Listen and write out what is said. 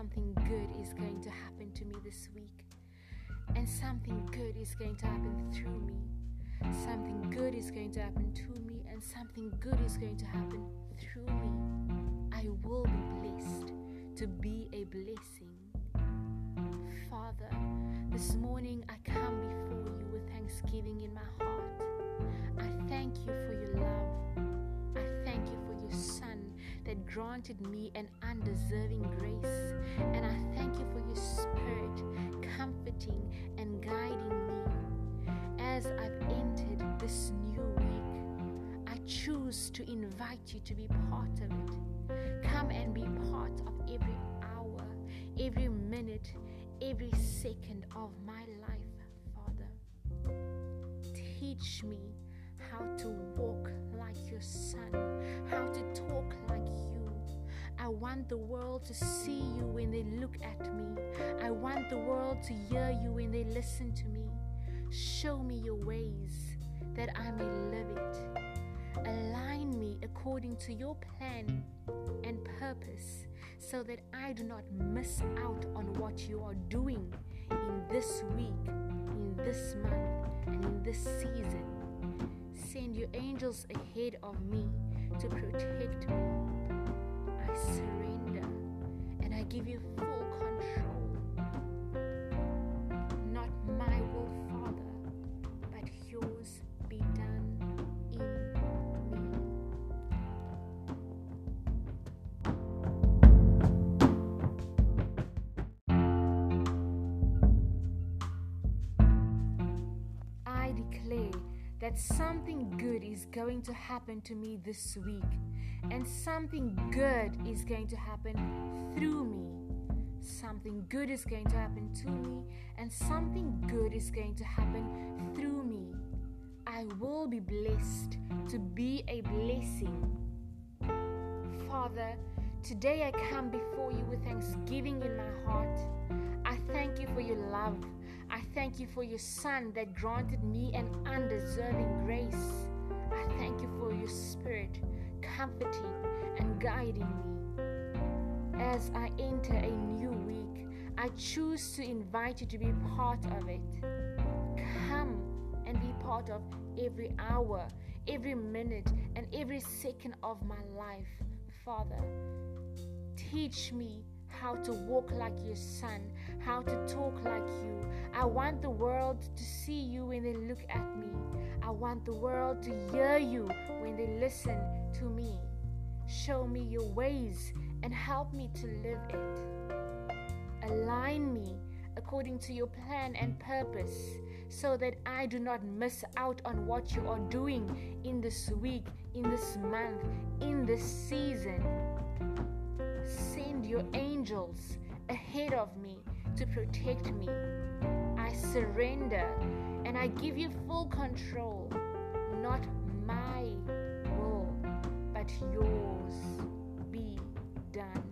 something good is going to happen to me this week. And something good is going to happen through me. Something good is going to happen to me, and something good is going to happen through me. I will be blessed to be a blessing. Father, this morning I come before you with thanksgiving in my heart. I thank you for your love. I thank you for your Son that granted me an undeserving grace. Choose to invite you to be part of it. Come and be part of every hour, every minute, every second of my life, Father. Teach me how to walk like your son, how to talk like you. I want the world to see you when they look at me. I want the world to hear you when they listen to me. Show me your ways that I may live it. Align me according to your plan and purpose so that I do not miss out on what you are doing in this week, in this month, and in this season. Send your angels ahead of me to protect me. I surrender and I give you full control. That something good is going to happen to me this week, and something good is going to happen through me. Something good is going to happen to me, and something good is going to happen through me. I will be blessed to be a blessing. Father, today I come before you with thanksgiving in my heart. I thank you for your love. I thank you for your Son that granted me an undeserving grace. I thank you for your Spirit comforting and guiding me. As I enter a new week, I choose to invite you to be part of it. Come and be part of every hour, every minute, and every second of my life, Father. Teach me how to walk like your son, how to talk. I want the world to see you when they look at me. I want the world to hear you when they listen to me. Show me your ways and help me to live it. Align me according to your plan and purpose so that I do not miss out on what you are doing in this week, in this month, in this season. Send your angels ahead of me to protect me. I surrender and I give you full control, not my will, but yours be done.